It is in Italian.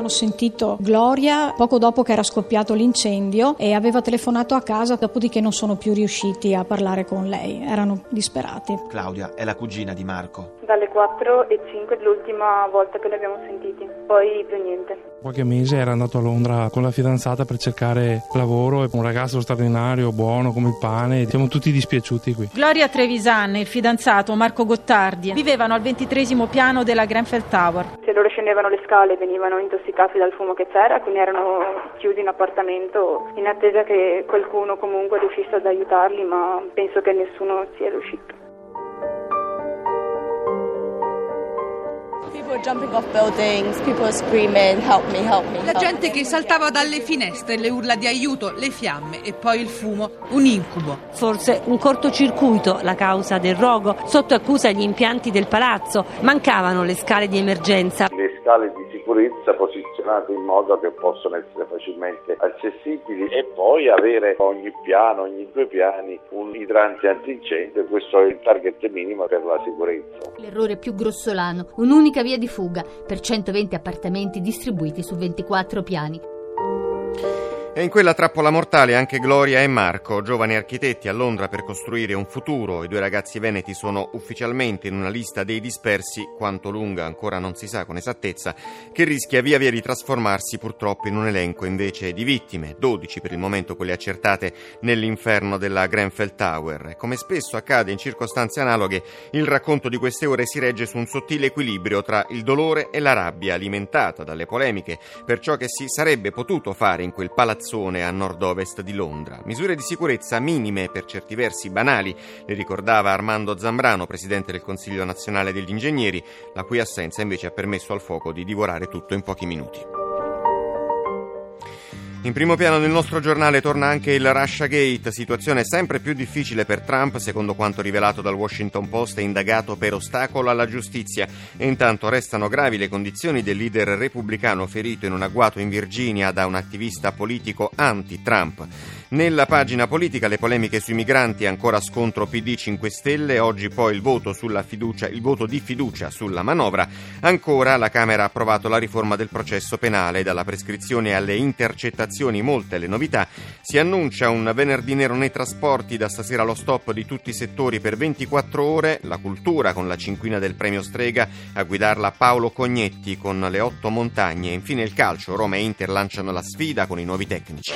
Avevano sentito Gloria poco dopo che era scoppiato l'incendio e aveva telefonato a casa, dopodiché non sono più riusciti a parlare con lei, erano disperati. Claudia è la cugina di Marco. Dalle 4 e 5 l'ultima volta che li abbiamo sentiti, poi più niente. Qualche mese era andato a Londra con la fidanzata per cercare lavoro, è un ragazzo straordinario, buono come il pane, siamo tutti dispiaciuti qui. Gloria Trevisan e il fidanzato Marco Gottardi vivevano al ventitresimo piano della Grenfell Tower. Se loro scendevano le scale venivano intossicati dal fumo che c'era, quindi erano chiusi in appartamento in attesa che qualcuno comunque riuscisse ad aiutarli, ma penso che nessuno sia riuscito. La gente che saltava dalle finestre, le urla di aiuto, le fiamme e poi il fumo, un incubo. Forse un cortocircuito la causa del rogo, sotto accusa gli impianti del palazzo, mancavano le scale di emergenza. Le scale di sicurezza posizionate in modo che possano essere facilmente accessibili e poi avere ogni piano, ogni due piani un idrante antincendio, questo è il target minimo per la sicurezza. L'errore più grossolano, un'unica via di fuga per 120 appartamenti distribuiti su 24 piani. E in quella trappola mortale anche Gloria e Marco, giovani architetti a Londra per costruire un futuro. I due ragazzi veneti sono ufficialmente in una lista dei dispersi, quanto lunga ancora non si sa con esattezza, che rischia via via di trasformarsi purtroppo in un elenco invece di vittime, 12 per il momento quelle accertate nell'inferno della Grenfell Tower. Come spesso accade in circostanze analoghe, il racconto di queste ore si regge su un sottile equilibrio tra il dolore e la rabbia alimentata dalle polemiche per ciò che si sarebbe potuto fare in quel palazzo a nord-ovest di Londra. Misure di sicurezza minime per certi versi banali, le ricordava Armando Zambrano, presidente del Consiglio nazionale degli ingegneri, la cui assenza invece ha permesso al fuoco di divorare tutto in pochi minuti. In primo piano del nostro giornale torna anche il Russia Gate, situazione sempre più difficile per Trump, secondo quanto rivelato dal Washington Post, è indagato per ostacolo alla giustizia e intanto restano gravi le condizioni del leader repubblicano ferito in un agguato in Virginia da un attivista politico anti-Trump. Nella pagina politica le polemiche sui migranti, ancora scontro PD 5 Stelle, oggi poi il voto, fiducia, il voto di fiducia sulla manovra. Ancora la Camera ha approvato la riforma del processo penale, dalla prescrizione alle intercettazioni molte le novità. Si annuncia un venerdì nero nei trasporti, da stasera lo stop di tutti i settori per 24 ore, la cultura con la cinquina del premio Strega, a guidarla Paolo Cognetti con le otto montagne infine il calcio, Roma e Inter lanciano la sfida con i nuovi tecnici.